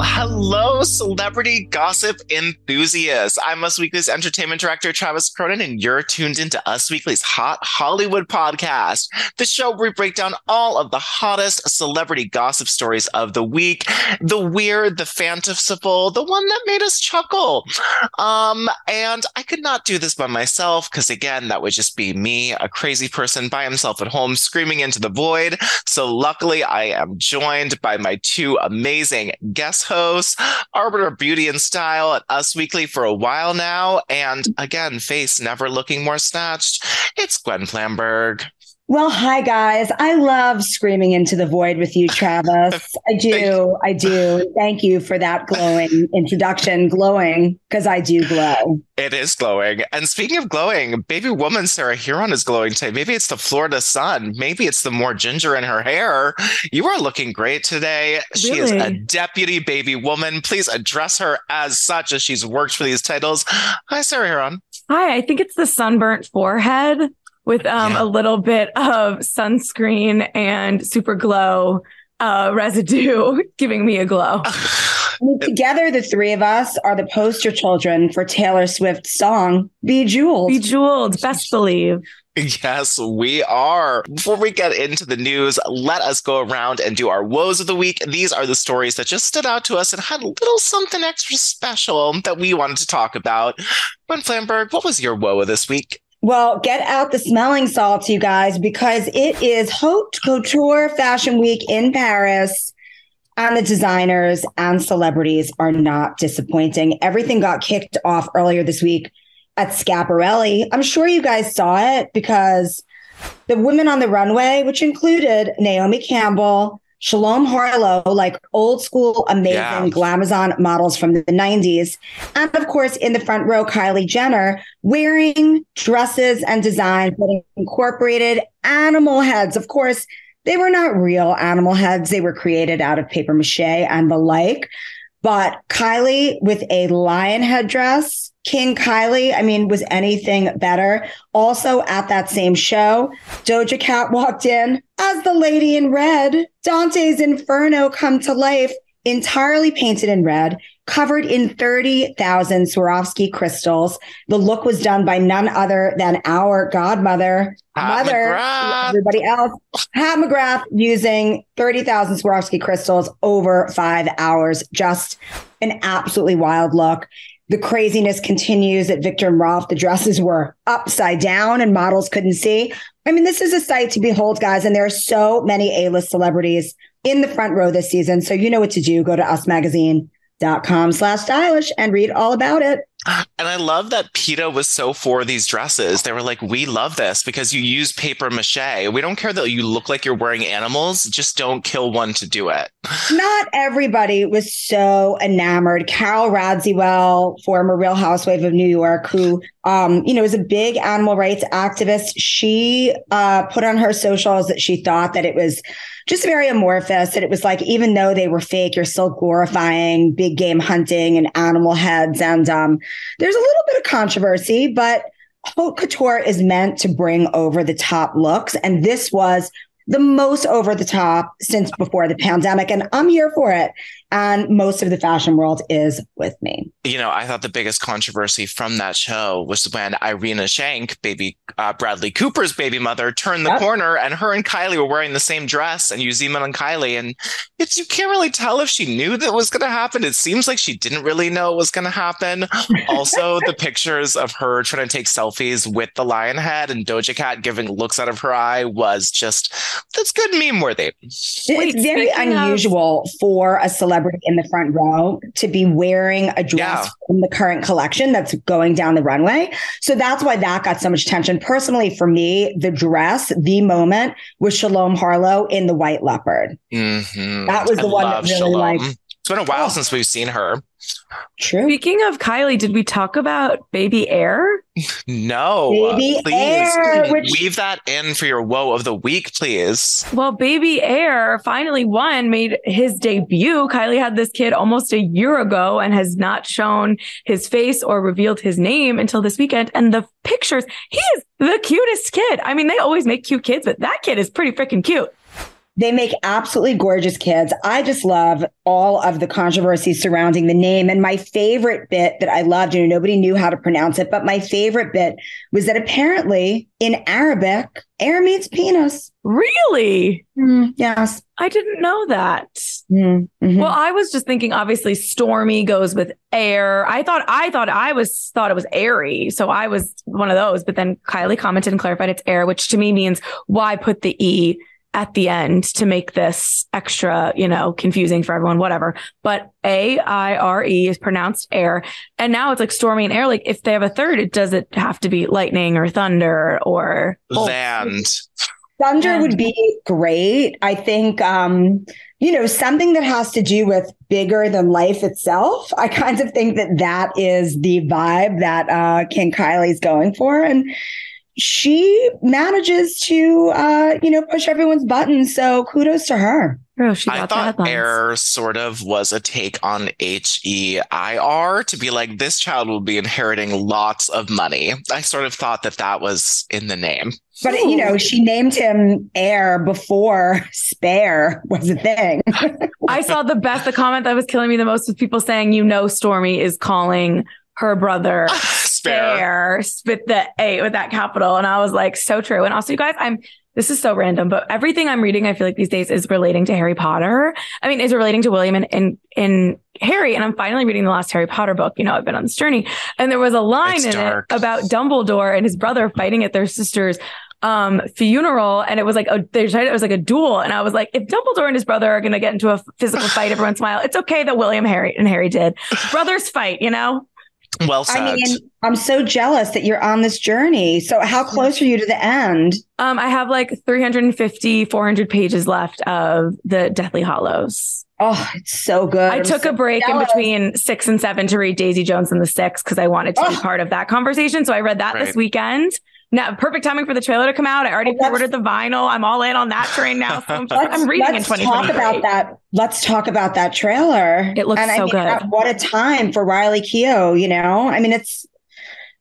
Hello, celebrity gossip enthusiasts. I'm Us Weekly's entertainment director, Travis Cronin, and you're tuned into Us Weekly's Hot Hollywood podcast, the show where we break down all of the hottest celebrity gossip stories of the week, the weird, the fanciful, the one that made us chuckle. Um, and I could not do this by myself because, again, that would just be me, a crazy person by himself at home screaming into the void. So, luckily, I am joined by my two amazing guest host, arbiter of beauty and style at Us Weekly for a while now. And again, face never looking more snatched. It's Gwen Flamberg. Well, hi guys. I love screaming into the void with you, Travis. I do. I do. Thank you for that glowing introduction. Glowing because I do glow. It is glowing. And speaking of glowing, baby woman Sarah Hearon is glowing today. Maybe it's the Florida sun. Maybe it's the more ginger in her hair. You are looking great today. She is a deputy baby woman. Please address her as such as she's worked for these titles. Hi, Sarah Hearon. Hi, I think it's the sunburnt forehead with um, yeah. a little bit of sunscreen and super glow uh, residue giving me a glow. Together, the three of us are the poster children for Taylor Swift's song Bejeweled. Bejeweled, best believe. Yes, we are. Before we get into the news, let us go around and do our woes of the week. These are the stories that just stood out to us and had a little something extra special that we wanted to talk about. Gwen Flamberg, what was your woe of this week? Well, get out the smelling salts, you guys, because it is Haute Couture Fashion Week in Paris. And the designers and celebrities are not disappointing. Everything got kicked off earlier this week at Schiaparelli. I'm sure you guys saw it because the women on the runway, which included Naomi Campbell, Shalom Harlow, like old school, amazing yeah. glamazon models from the 90s. And of course, in the front row, Kylie Jenner wearing dresses and designs that incorporated animal heads. Of course, they were not real animal heads, they were created out of paper mache and the like. But Kylie with a lion headdress, King Kylie, I mean, was anything better? Also at that same show, Doja Cat walked in as the lady in red. Dante's Inferno come to life, entirely painted in red, covered in 30,000 Swarovski crystals. The look was done by none other than our godmother, Pat mother, McGrath. everybody else, Pat McGrath, using 30,000 Swarovski crystals over five hours. Just an absolutely wild look. The craziness continues at Viktor and Rolf. The dresses were upside down and models couldn't see. I mean, this is a sight to behold, guys. And there are so many A-list celebrities in the front row this season. So you know what to do. Go to usmagazine.com slash stylish and read all about it. And I love that PETA was so for these dresses. They were like, we love this because you use paper mache. We don't care that you look like you're wearing animals, just don't kill one to do it. Not everybody was so enamored. Carole Radziwill, former Real Housewife of New York, who um, you know is a big animal rights activist, she uh, put on her socials that she thought that it was just very amorphous. That it was like even though they were fake, you're still glorifying big game hunting and animal heads. And um, there's a little bit of controversy, but haute couture is meant to bring over the top looks, and this was the most over the top since before the pandemic. And I'm here for it and most of the fashion world is with me. You know, I thought the biggest controversy from that show was when Irina Shayk, baby uh, Bradley Cooper's baby mother, turned the yep. corner, and her and Kylie were wearing the same dress, and in on Kylie, and it's you can't really tell if she knew that was going to happen. It seems like she didn't really know it was going to happen. also, the pictures of her trying to take selfies with the lion head and Doja Cat giving looks out of her eye was just that's good meme worthy. It's very unusual of- for a celebrity celebrity in the front row to be wearing a dress yeah. from the current collection that's going down the runway. So that's why that got so much attention. Personally, for me, the dress, the moment was Shalom Harlow in the white leopard. Mm-hmm. That was the I one that really Shalom. like. It's been a while oh. since we've seen her. True. Speaking of Kylie, did we talk about Baby Aire? No. Baby please Aire. Which... Weave that in for your woe of the week, please. Well, Baby Aire finally won, made his debut. Kylie had this kid almost a year ago and has not shown his face or revealed his name until this weekend. And the pictures, he is the cutest kid. I mean, they always make cute kids, but that kid is pretty freaking cute. They make absolutely gorgeous kids. I just love all of the controversy surrounding the name. And my favorite bit that I loved, you know, nobody knew how to pronounce it, but my favorite bit was that apparently in Arabic, air means penis. Really? Mm, yes. I didn't know that. Mm-hmm. Well, I was just thinking obviously Stormi goes with Aire. I thought I thought I was thought it was airy. So I was one of those, but then Kylie commented and clarified it's air, which to me means why put the E at the end to make this extra, you know, confusing for everyone, whatever. But A I R E is pronounced air. And now it's like Stormi and Aire. Like if they have a third, it does it have to be lightning or thunder or land. Thunder would be great. I think, um, you know, something that has to do with bigger than life itself. I kind of think that that is the vibe that uh, King Kylie's going for. And she manages to uh, you know push everyone's buttons. So kudos to her. Oh, I thought Aire sort of was a take on H E I R to be like this child will be inheriting lots of money. I sort of thought that that was in the name. But you know, she named him Aire before Spare was a thing. I saw the best. The comment that was killing me the most was people saying, "You know, Stormi is calling her brother spare with the A with that capital. And I was like, so true. And also, you guys, I'm this is so random, but everything I'm reading, I feel like these days is relating to Harry Potter. I mean, is relating to William and, and, and Harry. And I'm finally reading the last Harry Potter book. You know, I've been on this journey. And there was a line it's in dark. it about Dumbledore and his brother fighting at their sister's um funeral and it was like a they tried it was like a duel and I was like if Dumbledore and his brother are going to get into a physical fight everyone smile it's okay that William Harry and Harry did brothers fight you know well said. I mean, I'm so jealous that you're on this journey. So how close are you to the end? Um, I have like 350, 400 pages left of the Deathly Hallows. Oh, it's so good. I I'm took so a break jealous. in between six and seven to read Daisy Jones and the Six because I wanted to oh. be part of that conversation. So I read that right. this weekend. Now, perfect timing for the trailer to come out. I already pre-ordered the vinyl. I'm all in on that train now. So I'm, I'm reading in 2023. Talk about that. Let's talk about that trailer. It looks and so I mean, good. What a time for Riley Keough. You know, I mean, it's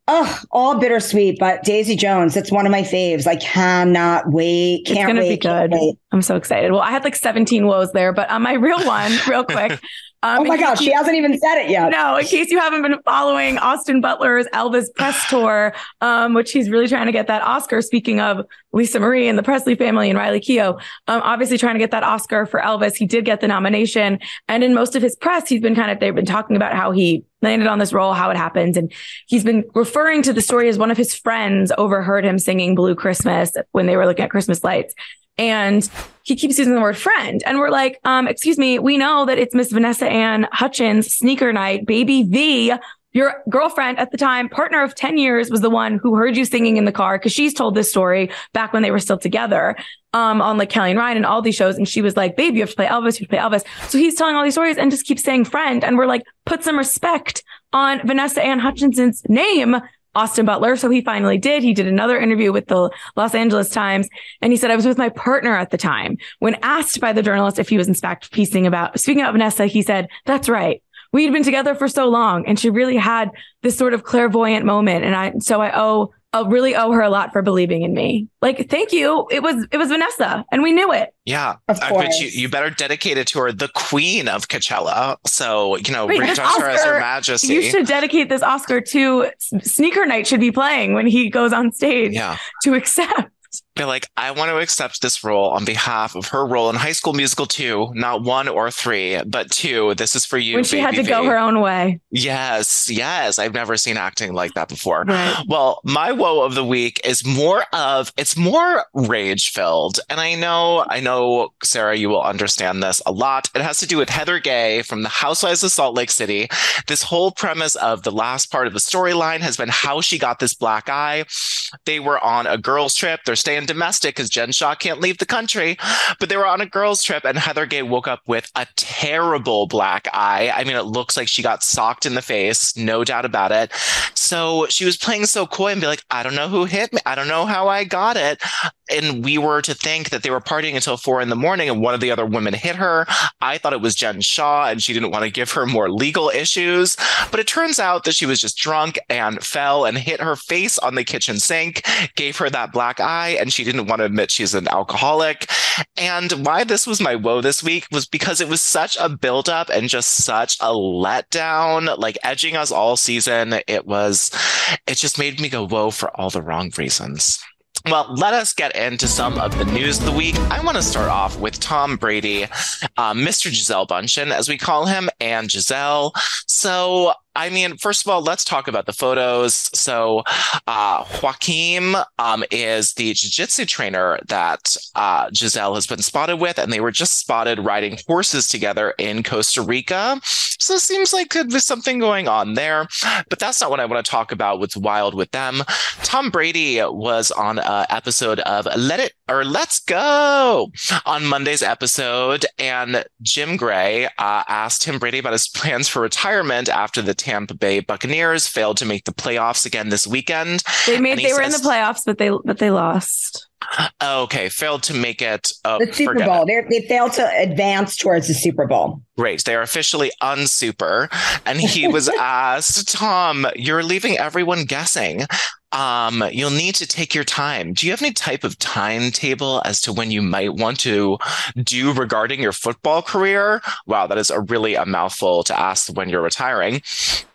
oh, all bittersweet. But Daisy Jones, it's one of my faves. I cannot wait. Can't it's gonna wait. Be good. Wait. I'm so excited. Well, I had like 17 woes there, but on my real one, real quick. Um, oh my gosh, she hasn't even said it yet. No, in case you haven't been following Austin Butler's Elvis press tour, um, which he's really trying to get that Oscar. Speaking of Lisa Marie and the Presley family and Riley Keough, um, obviously trying to get that Oscar for Elvis. He did get the nomination. And in most of his press, he's been kind of, they've been talking about how he landed on this role, how it happened. And he's been referring to the story as one of his friends overheard him singing Blue Christmas when they were looking at Christmas lights. And he keeps using the word friend. And we're like, um, excuse me, we know that it's Miss Vanessa Anne Hudgens sneaker night, baby V, your girlfriend at the time, partner of 10 years, was the one who heard you singing in the car because she's told this story back when they were still together um, on like Kelly and Ryan and all these shows. And she was like, babe, you have to play Elvis, you have to play Elvis. So he's telling all these stories and just keeps saying friend. And we're like, put some respect on Vanessa Ann Hutchinson's name. Austin Butler. So he finally did. He did another interview with the Los Angeles Times and he said, I was with my partner at the time. When asked by the journalist if he was in fact piecing about, speaking about Vanessa, he said, that's right we'd been together for so long and she really had this sort of clairvoyant moment and i so i owe I really owe her a lot for believing in me. Like, thank you. It was it was Vanessa, and we knew it. Yeah, of course. but you, you better dedicate it to her, the queen of Coachella. So you know, Wait, reach Oscar, her as her majesty. You should dedicate this Oscar to Sneaker Night. Should be playing when he goes on stage. Yeah. to accept be like, I want to accept this role on behalf of her role in High School Musical 2, not one or three, but two. This is for you. When she had to go her own way. Yes, yes. I've never seen acting like that before. Right. Well, my woe of the week is more of it's more rage filled. And I know, I know, Sarah, you will understand this a lot. It has to do with Heather Gay from the Housewives of Salt Lake City. This whole premise of the last part of the storyline has been how she got this black eye. They were on a girls' trip. They're staying domestic because Jen Shah can't leave the country. But they were on a girls' trip, and Heather Gay woke up with a terrible black eye. I mean, it looks like she got socked in the face, no doubt about it. So she was playing so coy and be like, I don't know who hit me. I don't know how I got it. And we were to think that they were partying until four in the morning, and one of the other women hit her. I thought it was Jen Shah and she didn't want to give her more legal issues. But it turns out that she was just drunk and fell and hit her face on the kitchen sink, gave her that black eye, and she didn't want to admit she's an alcoholic. And why this was my woe this week was because it was such a buildup and just such a letdown, like edging us all season. It was, it just made me go whoa for all the wrong reasons. Well, let us get into some of the news of the week. I want to start off with Tom Brady, uh, Mr. Gisele Bündchen, as we call him, and Gisele. So I mean, first of all, let's talk about the photos. So, uh, Joaquim um, is the jiu-jitsu trainer that uh, Gisele has been spotted with, and they were just spotted riding horses together in Costa Rica. So it seems like there's something going on there, but that's not what I want to talk about. What's wild with them? Tom Brady was on an episode of Let It or Let's Go on Monday's episode, and Jim Gray uh, asked him Brady about his plans for retirement after the Tampa Bay Buccaneers failed to make the playoffs again this weekend. They made they says, were in the playoffs, but they but they lost. Okay, failed to make it. Uh, the Super Bowl. They failed to advance towards the Super Bowl. Great. They are officially unsuper. And he was asked, Tom, you're leaving everyone guessing um, you'll need to take your time. Do you have any type of timetable as to when you might want to do regarding your football career? Wow, that is a really a mouthful to ask when you're retiring.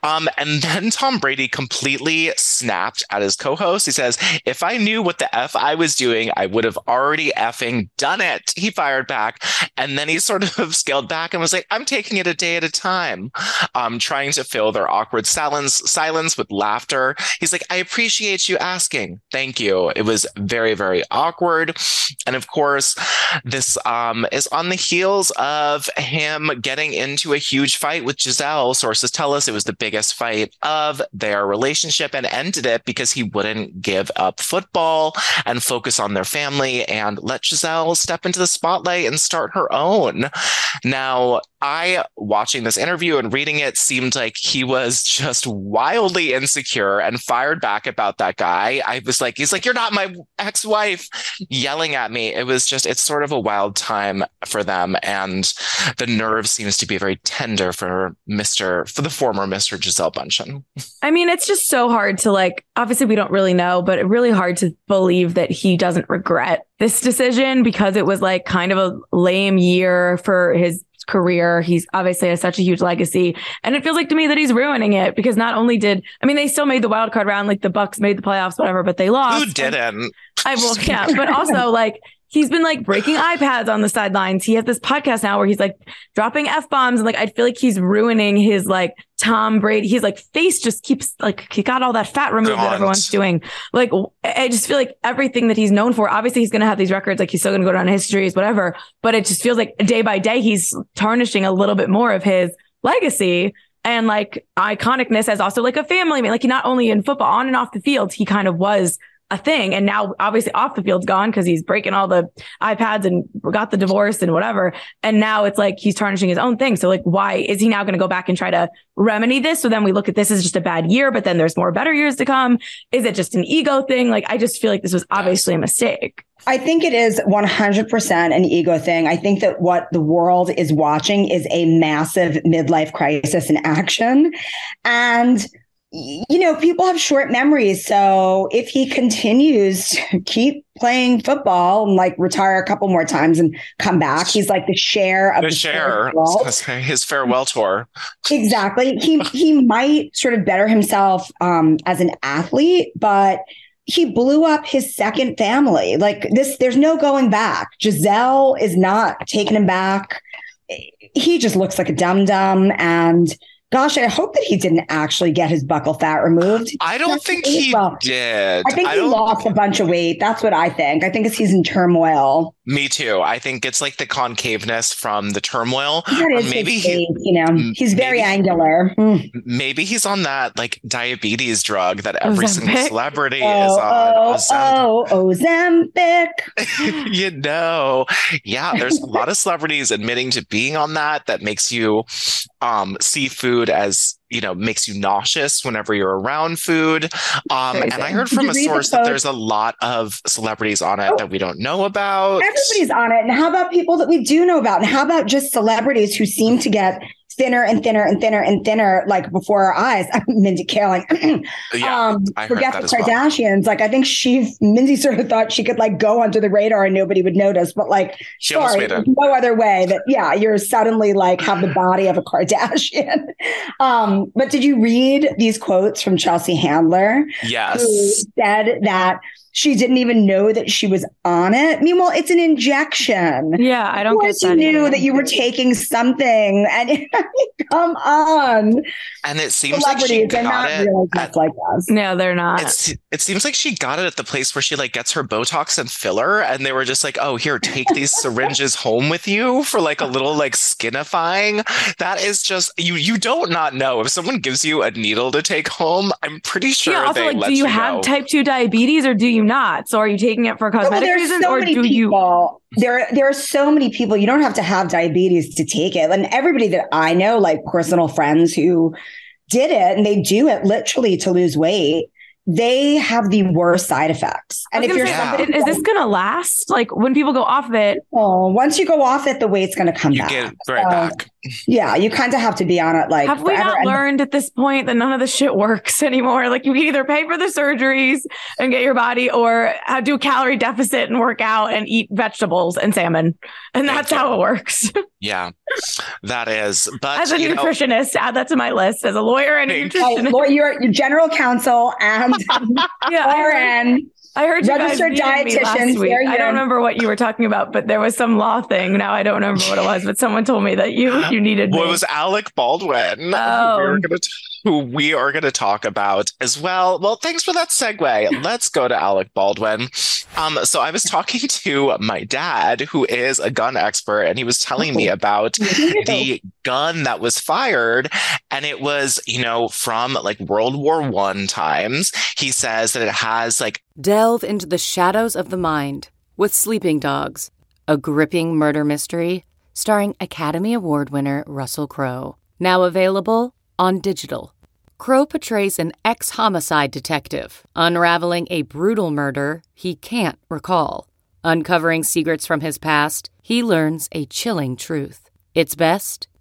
Um, and then Tom Brady completely snapped at his co-host. He says, "If I knew what the f I was doing, I would have already effing done it." He fired back, and then he sort of scaled back and was like, "I'm taking it a day at a time." Um, trying to fill their awkward silence silence with laughter. He's like, "I appreciate." Appreciate you asking. Thank you. It was very, very awkward. And of course, this um, is on the heels of him getting into a huge fight with Gisele. Sources tell us it was the biggest fight of their relationship and ended it because he wouldn't give up football and focus on their family and let Gisele step into the spotlight and start her own. Now, I, watching this interview and reading it, seemed like he was just wildly insecure and fired back about that guy. I was like, he's like, you're not my ex wife, yelling at me. It was just, it's sort of a wild time for them. And the nerve seems to be very tender for Mr., for the former Mr. Gisele Bündchen. I mean, it's just so hard to like, obviously, we don't really know, but really hard to believe that he doesn't regret this decision because it was like kind of a lame year for his career. He's obviously has such a huge legacy. And it feels like to me that he's ruining it because not only did I mean they still made the wild card round, like the Bucs made the playoffs, whatever, but they lost. Who didn't? I will yeah, but also like he's been like breaking iPads on the sidelines. He has this podcast now where he's like dropping F bombs and like I feel like he's ruining his like Tom Brady. He's like face just keeps like he got all that fat removed God. that everyone's doing. Like I just feel like everything that he's known for. Obviously, he's gonna have these records. Like he's still gonna go down in histories, whatever. But it just feels like day by day he's tarnishing a little bit more of his legacy. and like iconicness as also like a family man. Like not only in football, on and off the field, he kind of was a thing. And now obviously off the field's gone because he's breaking all the iPads and got the divorce and whatever. And now it's like he's tarnishing his own thing. So like, why is he now going to go back and try to remedy this? So then we look at this as just a bad year, but then there's more better years to come. Is it just an ego thing? Like, I just feel like this was obviously a mistake. I think it is 100% an ego thing. I think that what the world is watching is a massive midlife crisis in action. And you know, people have short memories. So if he continues to keep playing football and like retire a couple more times and come back, he's like the share of the, the Cher, his farewell tour. Exactly. He he might sort of better himself um, as an athlete, but he blew up his second family. Like this, there's no going back. Gisele is not taking him back. He just looks like a dum dum and Gosh, I hope that he didn't actually get his buccal fat removed. I don't That's think he well. did. I think I he lost a bunch of weight. That's what I think. I think it's he's in turmoil. Me too. I think it's like the concaveness from the turmoil. maybe he, you know, he's very maybe, angular. Mm. Maybe he's on that like diabetes drug that every Ozempic? single celebrity oh, is on. Oh, oh, Ozempic. you know, yeah. There's a lot of celebrities admitting to being on that. That makes you um, see food as you know makes you nauseous whenever you're around food. Um, and i heard from a source that there's a lot of celebrities on it oh, that we don't know about. Everybody's on it. And how about people that we do know about? And how about just celebrities who seem to get thinner and thinner and thinner and thinner, like before our eyes. Mindy Kaling. yeah, um, I forget the Kardashians. Well. Like I think she, Mindy, sort of thought she could like go under the radar and nobody would notice. But like, she sorry, no other way that yeah, you're suddenly like have the body of a Kardashian. um, but did you read these quotes from Chelsea Handler? Yes, who said that she didn't even know that she was on it. Meanwhile, it's an injection. Yeah, I don't get that. You knew that you were taking something, and come on. And it seems like she got it at, like us. No, they're not. it seems like she got it at the place where she like gets her Botox and filler, and they were just like, "Oh, here, take these syringes home with you for like a little like skinifying." That is just you. You don't not know if someone gives you a needle to take home. I'm pretty sure. Yeah. Also, like, do you, you have know. type two diabetes or do you not? So are you taking it for cosmetic well, reasons so or do people, you? There, there are so many people. You don't have to have diabetes to take it, and everybody that I know, like personal friends who did it, and they do it literally to lose weight they have the worst side effects. And if you're say, somebody, is this going to last? Like when people go off of it? Oh, once you go off it, the weight's going to come you back. get right so, back. Yeah, you kind of have to be on it. Like, have we not and learned at this point that none of the shit works anymore? Like you either pay for the surgeries and get your body, or uh, do a calorie deficit and work out and eat vegetables and salmon, and that's how it works. yeah, that is. But as a nutritionist, know, add that to my list as a lawyer and a nutritionist. Oh, you're, you're general counsel and yeah, RN. I heard you registered dietitians. I don't remember what you were talking about, but there was some law thing. Now I don't remember what it was, but someone told me that you you needed. Well, me. it was Alec Baldwin. Oh. We were gonna t- who we are going to talk about as well. Well, thanks for that segue. Let's go to Alec Baldwin. Um, so I was talking to my dad, who is a gun expert, and he was telling me about the gun that was fired, and it was, you know, from like World War One times. He says that it has like delve into the shadows of the mind with Sleeping Dogs, a gripping murder mystery starring Academy Award winner Russell Crowe. Now available on digital. Crowe portrays an ex homicide detective unraveling a brutal murder he can't recall. Uncovering secrets from his past, he learns a chilling truth. It's best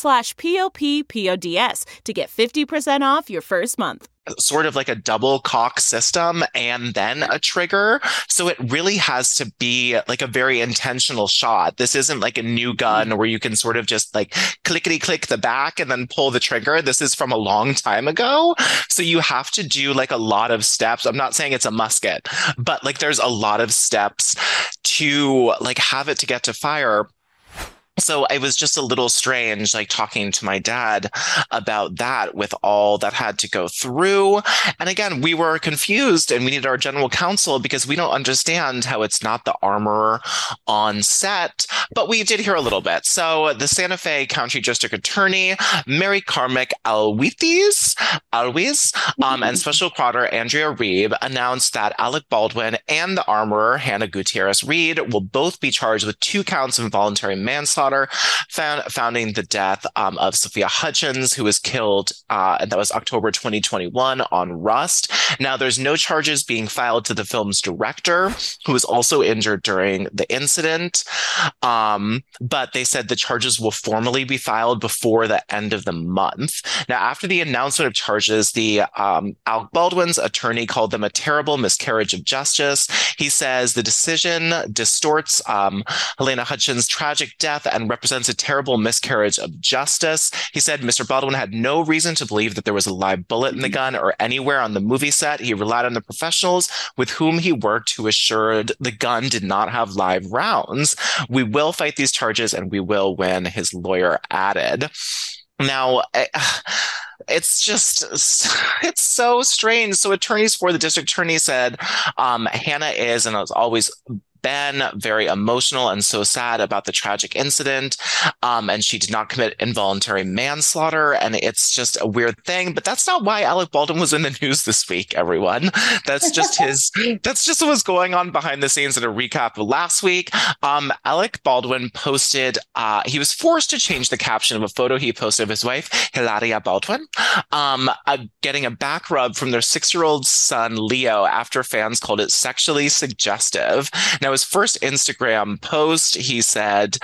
slash p-o-p-p-o-d-s to get 50% off your first month sort of like a double cock system and then a trigger. So it really has to be like a very intentional shot. This isn't like a new gun mm-hmm. where you can sort of just like clickety click the back and then pull the trigger. This is from a long time ago. So you have to do like a lot of steps. I'm not saying it's a musket, but like there's a lot of steps to like have it to get to fire so it was just a little strange like talking to my dad about that with all that had to go through. And again we were confused and we needed our general counsel because we don't understand how it's not the armorer on set but we did hear a little bit. So the santa fe county district attorney mary carmack altwies altwies um, and special prosecutor andrea reeb announced that alec baldwin and the armorer hannah gutierrez reed will both be charged with two counts of involuntary manslaughter found, founding the death um, of Sophia Hutchins, who was killed, uh, and that was October 2021 on Rust. Now, there's no charges being filed to the film's director, who was also injured during the incident. Um, but they said the charges will formally be filed before the end of the month. Now, after the announcement of charges, the um, Baldwin's attorney called them a terrible miscarriage of justice. He says the decision distorts um, Halyna Hutchins' tragic death and represents a terrible miscarriage of justice. He said Mr. Baldwin had no reason to believe that there was a live bullet in the gun or anywhere on the movie set. He relied on the professionals with whom he worked who assured the gun did not have live rounds. We will fight these charges and we will win, his lawyer added. Now, eh, it's just it's so strange so attorneys for the district attorney said um, hannah is and has always been very emotional and so sad about the tragic incident. Um, and she did not commit involuntary manslaughter. And it's just a weird thing, but that's not why Alec Baldwin was in the news this week, everyone. That's just his, that's just what was going on behind the scenes in a recap of last week. Um, Alec Baldwin posted, uh, he was forced to change the caption of a photo he posted of his wife, Hilaria Baldwin, um, uh, getting a back rub from their six year old son, Leo, after fans called it sexually suggestive. Now, now, his first Instagram post, he said,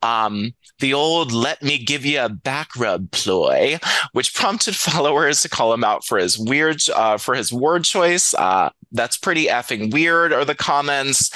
um, the old let me give you a back rub ploy, which prompted followers to call him out for his weird, uh, for his word choice. Uh, that's pretty effing weird, are the comments.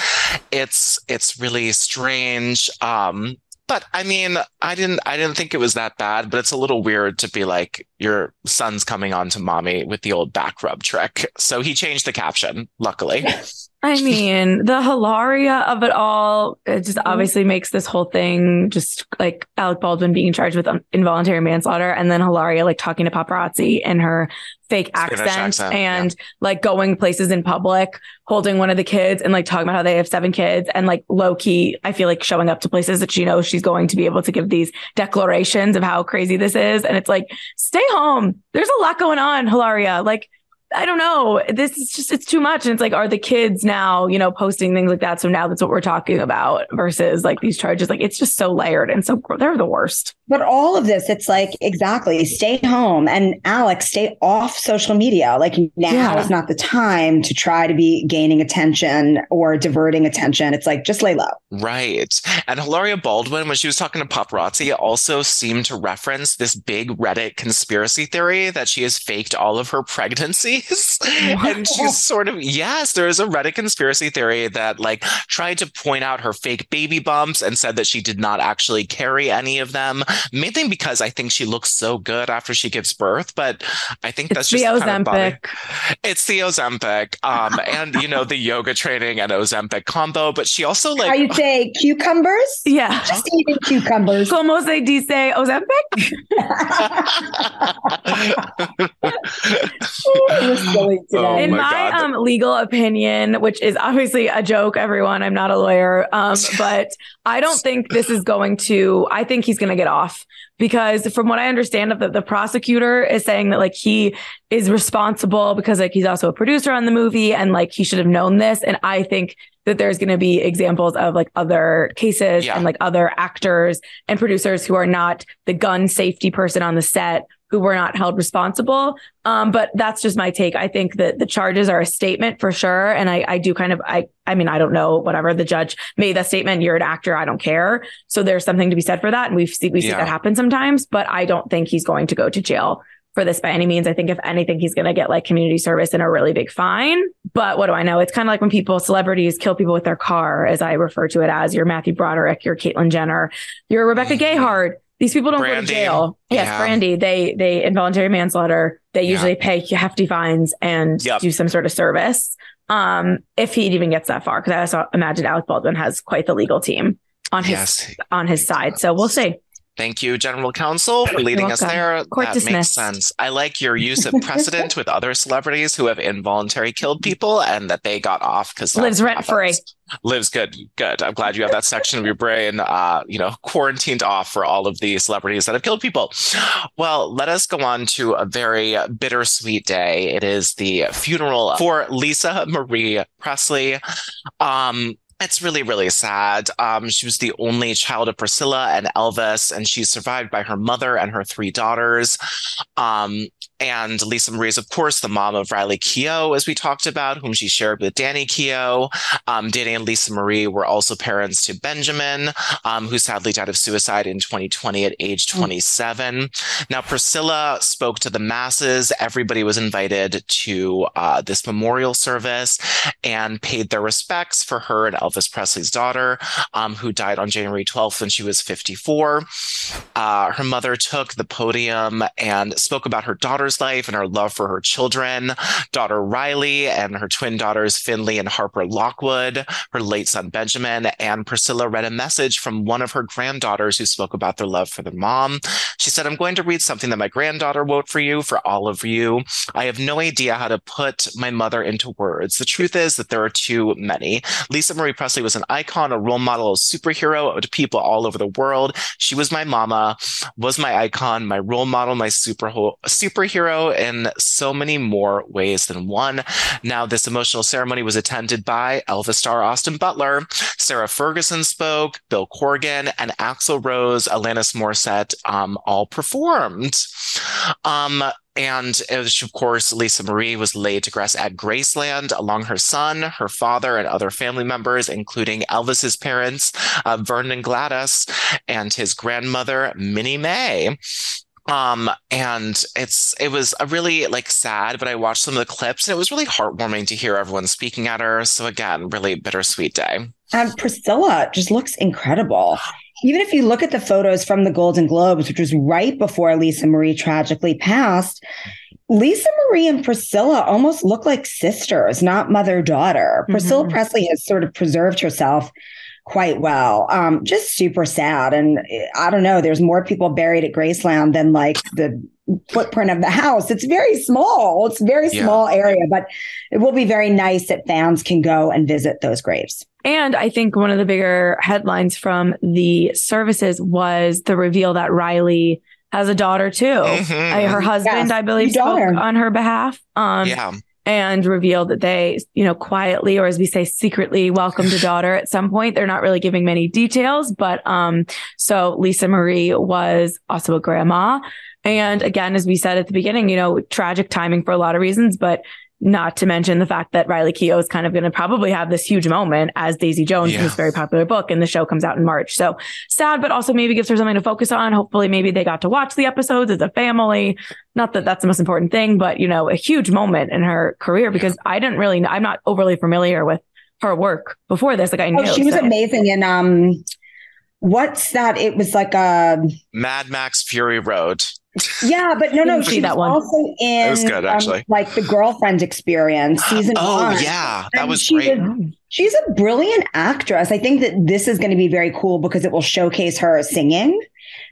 It's, it's really strange. Um, but I mean, I didn't I didn't think it was that bad, but it's a little weird to be like your son's coming on to mommy with the old back rub trick. So he changed the caption, luckily. I mean, the hilaria of it all, it just mm-hmm. obviously makes this whole thing just like Alec Baldwin being charged with involuntary manslaughter and then Hilaria like talking to paparazzi in her fake accent, accent, and yeah. like going places in public, holding one of the kids and like talking about how they have seven kids and like low key, I feel like showing up to places that she knows she's going to be able to give these declarations of how crazy this is. And it's like, stay home. There's a lot going on, Hilaria. Like, I don't know. This is just, it's too much. And it's like, are the kids now, you know, posting things like that? So now that's what we're talking about versus like these charges. Like it's just so layered and so they're the worst. But all of this, it's like, exactly, stay home and Alex, stay off social media. Like now yeah. is not the time to try to be gaining attention or diverting attention. It's like, just lay low. Right. And Hilaria Baldwin, when she was talking to paparazzi, also seemed to reference this big Reddit conspiracy theory that she has faked all of her pregnancy and she's sort of, yes, there is a Reddit conspiracy theory that like tried to point out her fake baby bumps and said that she did not actually carry any of them. Mainly because I think she looks so good after she gives birth. But I think it's that's just the the kind of Ozempic. body- It's the Ozempic, um, and you know the yoga training and Ozempic combo. But she also like How like you say cucumbers? Yeah. Just eating cucumbers. Como se dice Ozempic? We're. Oh In my my, God. um, legal opinion, which is obviously a joke, everyone, I'm not a lawyer, um, but I don't think this is going to, I think he's going to get off because from what I understand of the, the prosecutor is saying that like he is responsible because like he's also a producer on the movie and like he should have known this. And I think that there's going to be examples of like other cases Yeah. and like other actors and producers who are not the gun safety person on the set who were not held responsible. Um, but that's just my take. I think that the charges are a statement for sure. And I, I do kind of, I, I mean, I don't know, whatever the judge made that statement. You're an actor. I don't care. So there's something to be said for that. And we've seen, we see Yeah. that happen sometimes, but I don't think he's going to go to jail for this by any means. I think if anything, he's going to get like community service and a really big fine. But what do I know? It's kind of like when people, celebrities kill people with their car, as I refer to it as your Matthew Broderick, your Caitlyn Jenner, your Rebecca Mhm. Gayheart. These people don't go to jail. Yes, Yeah. Brandy. They they involuntary manslaughter. They Yeah. usually pay hefty fines and Yep. do some sort of service. Um, if he even gets that far, because I also imagine Alec Baldwin has quite the legal team on his yes, on his side. So we'll see. Thank you, General Counsel, for leading us there. Court that dismissed. makes sense. I like your use of precedent with other celebrities who have involuntarily killed people and that they got off because Lives rent-free. Lives good, good. I'm glad you have that section of your brain, uh, you know, quarantined off for all of the celebrities that have killed people. Well, let us go on to a very bittersweet day. It is the funeral for Lisa Marie Presley. Um, it's really, really sad. Um, she was the only child of Priscilla and Elvis, and she's survived by her mother and her three daughters. Um, and Lisa Marie is, of course, the mom of Riley Keough, as we talked about, whom she shared with Danny Keough. Um, Danny and Lisa Marie were also parents to Benjamin, um, who sadly died of suicide in 2020 at age 27. Now, Priscilla spoke to the masses. Everybody was invited to uh, this memorial service and paid their respects for her and Elvis Presley's daughter, um, who died on January 12th when she was 54. Uh, her mother took the podium and spoke about her daughter's life and her love for her children, daughter Riley and her twin daughters Finley and Harper Lockwood, her late son Benjamin, and Priscilla read a message from one of her granddaughters who spoke about their love for their mom. She said, I'm going to read something that my granddaughter wrote for you, for all of you. I have no idea how to put my mother into words. The truth is that there are too many. Lisa Marie Presley was an icon, a role model, a superhero to people all over the world. She was my mama, was my icon, my role model, my super superhero in so many more ways than one. Now, this emotional ceremony was attended by Elvis star Austin Butler, Sarah Ferguson spoke, Bill Corgan, and Axl Rose, Alanis Morissette, um, all performed. Um, and was, of course, Lisa Marie was laid to rest at Graceland along her son, her father, and other family members, including Elvis's parents, uh, Vernon Gladys, and his grandmother, Minnie Mae. Um, and it's it was a really like sad, but I watched some of the clips and it was really heartwarming to hear everyone speaking at her. So again, really bittersweet day. And Priscilla just looks incredible. Even if you look at the photos from the Golden Globes, which was right before Lisa Marie tragically passed, Lisa Marie and Priscilla almost look like sisters, not mother daughter. Priscilla Mhm. Presley has sort of preserved herself quite well. Um, just super sad. And I don't know, there's more people buried at Graceland than like the footprint of the house. It's very small. It's a very Yeah. small area, but it will be very nice that fans can go and visit those graves. And I think one of the bigger headlines from the services was the reveal that Riley has a daughter too. Mhm. I, her husband, Yes, I believe, spoke on her behalf. Um, yeah. And revealed that they, you know, quietly or as we say, secretly welcomed a daughter at some point. They're not really giving many details, but um, so Lisa Marie was also a grandma. And again, as we said at the beginning, you know, tragic timing for a lot of reasons, but not to mention the fact that Riley Keough is kind of going to probably have this huge moment as Daisy Jones in this very popular book, and the show comes out in March. So sad, but also maybe gives her something to focus on. Hopefully, maybe they got to watch the episodes as a family. Not that that's the most important thing, but you know, a huge moment in her career because I didn't really, know, I'm not overly familiar with her work before this. Like I knew Oh, she was so- amazing in um what's that? It was like a Mad Max Fury Road. Yeah, but no, no, see she that one. also in That was good, um, actually. like the girlfriend experience season Oh one. yeah, that And was she great. was- she's a brilliant actress. I think that this is going to be very cool because it will showcase her singing.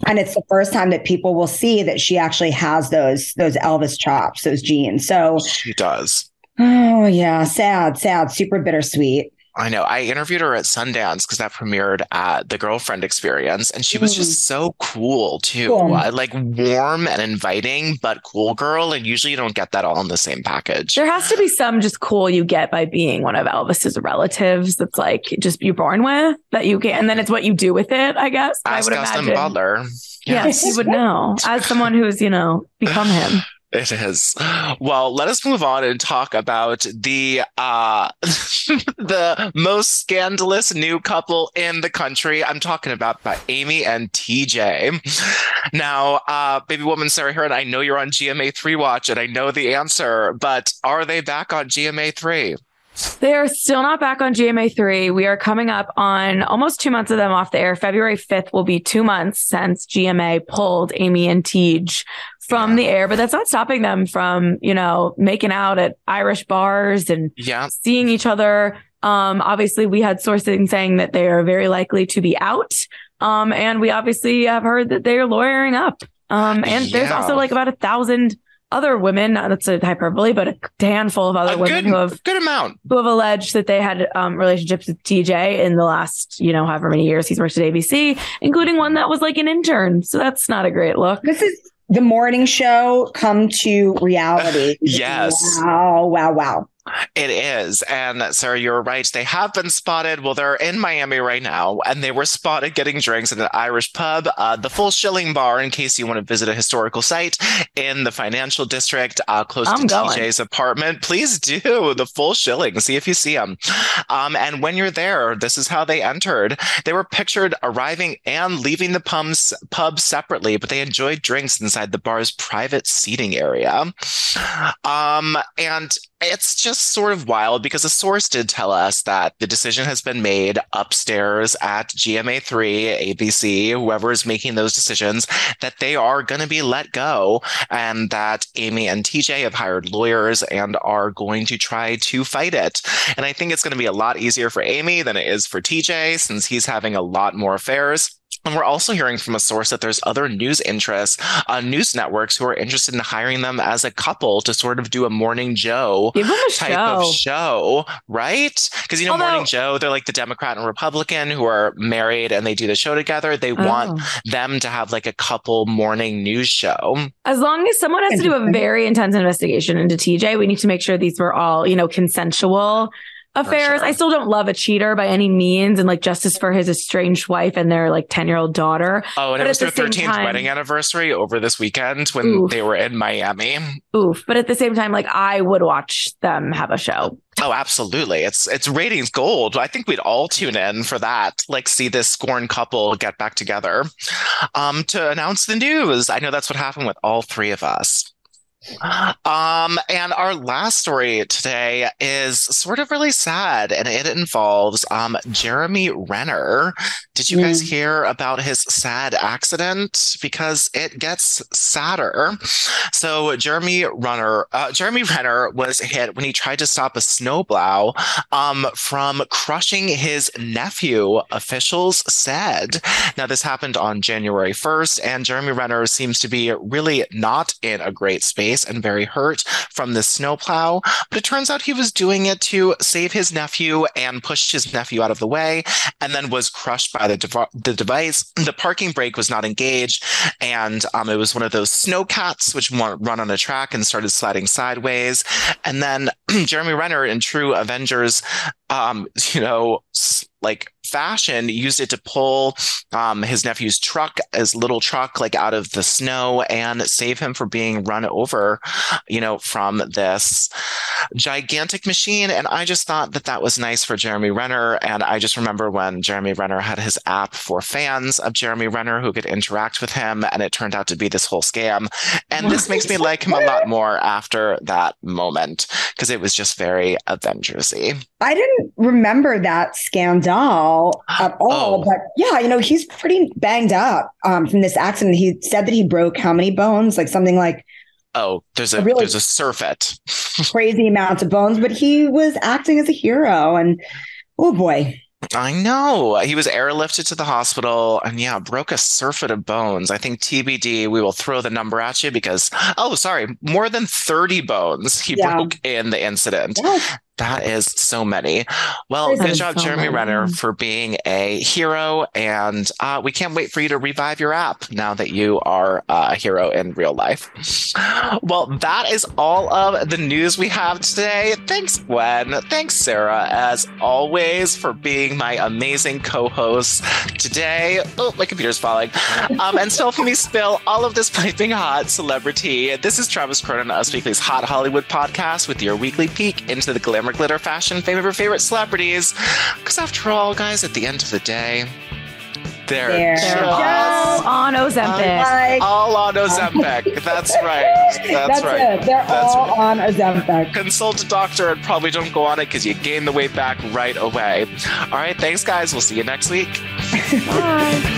And it's the first time that people will see that she actually has those those Elvis chops, those genes. So, She does. oh yeah, sad, sad, super bittersweet. I know. I interviewed her at Sundance because that premiered at the Girlfriend Experience, and she was just so cool too. Cool. Uh, like warm and inviting, but cool girl. And usually you don't get that all in the same package. There has to be some just cool you get by being one of Elvis's relatives that's like just you're born with that you get, and then it's what you do with it, I guess. I Ask would Austin imagine. Butler. Yes, you would know as someone who's, you know, become him. It is. Well, let us move on and talk about the uh the most scandalous new couple in the country. I'm talking about by Amy and TJ. Now, uh baby woman Sarah Hearon, I know you're on GMA3 watch and I know the answer, but are they back on GMA3? They are still not back on GMA3. We are coming up on almost two months of them off the air. February 5th will be two months since GMA pulled Amy and TJ from the air, but that's not stopping them from, you know, making out at Irish bars and Yeah. seeing each other. Um, obviously, we had sourcing saying that they are very likely to be out. Um, and we obviously have heard that they are lawyering up. Um, and there's also like about a thousand other women. That's a hyperbole, but a handful of other A women good, who have good amount. who have alleged that they had um, relationships with TJ in the last, you know, however many years he's worked at ABC, including one that was like an intern. So that's not a great look. This is the morning show come to reality. Yes. Wow, wow, wow. It is. And Sarah, you're right. They have been spotted. Well, they're in Miami right now, and they were spotted getting drinks at an Irish pub, uh, the Full Shilling Bar, in case you want to visit a historical site in the financial district uh, close I'm to going. TJ's apartment. Please do the Full Shilling. See if you see them. Um, and when you're there, this is how they entered. They were pictured arriving and leaving the pubs, pub separately, but they enjoyed drinks inside the bar's private seating area. Um, and it's just sort of wild because a source did tell us that the decision has been made upstairs at GMA3, ABC, whoever is making those decisions, that they are going to be let go and that Amy and TJ have hired lawyers and are going to try to fight it. And I think it's going to be a lot easier for Amy than it is for TJ since he's having a lot more affairs. And we're also hearing from a source that there's other news interests, uh, news networks who are interested in hiring them as a couple to sort of do a Morning Joe type show. of show, right? Because you know, Although- Morning Joe, they're like the Democrat and Republican who are married and they do the show together. They want Oh. them to have like a couple morning news show. As long as someone has to do a very intense investigation into TJ, we need to make sure these were all, you know, consensual affairs. sure. I still don't love a cheater by any means and like justice for his estranged wife and their like 10 year old daughter. Oh, and But it was their at the same 13th time- wedding anniversary over this weekend when Oof. they were in Miami. Oof. But at the same time, like I would watch them have a show. Oh, absolutely. It's it's ratings gold. I think we'd all tune in for that. Like see this scorned couple get back together. Um to announce the news. I know that's what happened with all three of us. Um and our last story today is sort of really sad and it involves um Jeremy Renner. Did you guys hear about his sad accident because it gets sadder. So Jeremy Renner uh, Jeremy Renner was hit when he tried to stop a snowplow um, from crushing his nephew, officials said. Now, this happened on January 1st, and Jeremy Renner seems to be really not in a great space and very hurt from the snowplow. But it turns out he was doing it to save his nephew and pushed his nephew out of the way, and then was crushed by the, dev- the device. The parking brake was not engaged, and um, it was one of those snowcats which wa- run on a track and started sliding sideways. And then Jeremy Renner, in true Avengers, um, you know, like fashion, used it to pull um, his nephew's truck, his little truck, like out of the snow and save him from being run over, you know, from this gigantic machine. And I just thought that that was nice for Jeremy Renner. And I just remember when Jeremy Renner had his app for fans of Jeremy Renner who could interact with him, and it turned out to be this whole scam. And this makes me like him a lot more after that moment because it was just very Avengersy. I didn't remember that scandal. at all. Oh. But yeah, you know, he's pretty banged up um, from this accident. He said that he broke how many bones? Like something like Oh, there's a, a really there's a surfeit. crazy amounts of bones, but he was acting as a hero and oh boy. I know. He was airlifted to the hospital and yeah, broke a surfeit of bones. I think TBD, we will throw the number at you because, oh, sorry, more than 30 bones he yeah. broke in the incident. Yeah. That is so many. Well, good job, so Jeremy many. Renner, for being a hero. And uh, we can't wait for you to revive your app now that you are a hero in real life. Well, that is all of the news we have today. Thanks, Gwen. Thanks, Sarah, as always, for being my amazing co host today. Oh, my computer's falling. Um, and still for me spill all of this piping hot celebrity. This is Travis Cronin, Us Weekly's Hot Hollywood podcast with your weekly peek into the glamour glitter fashion favorite favorite celebrities. Because after all, guys, at the end of the day, they're, they're just on Ozempic. all on Ozempic. That's right. That's, That's right. It. They're That's all right. on Ozempic. Consult a doctor and probably don't go on it because you gain the weight back right away. All right. Thanks, guys. We'll see you next week. Bye.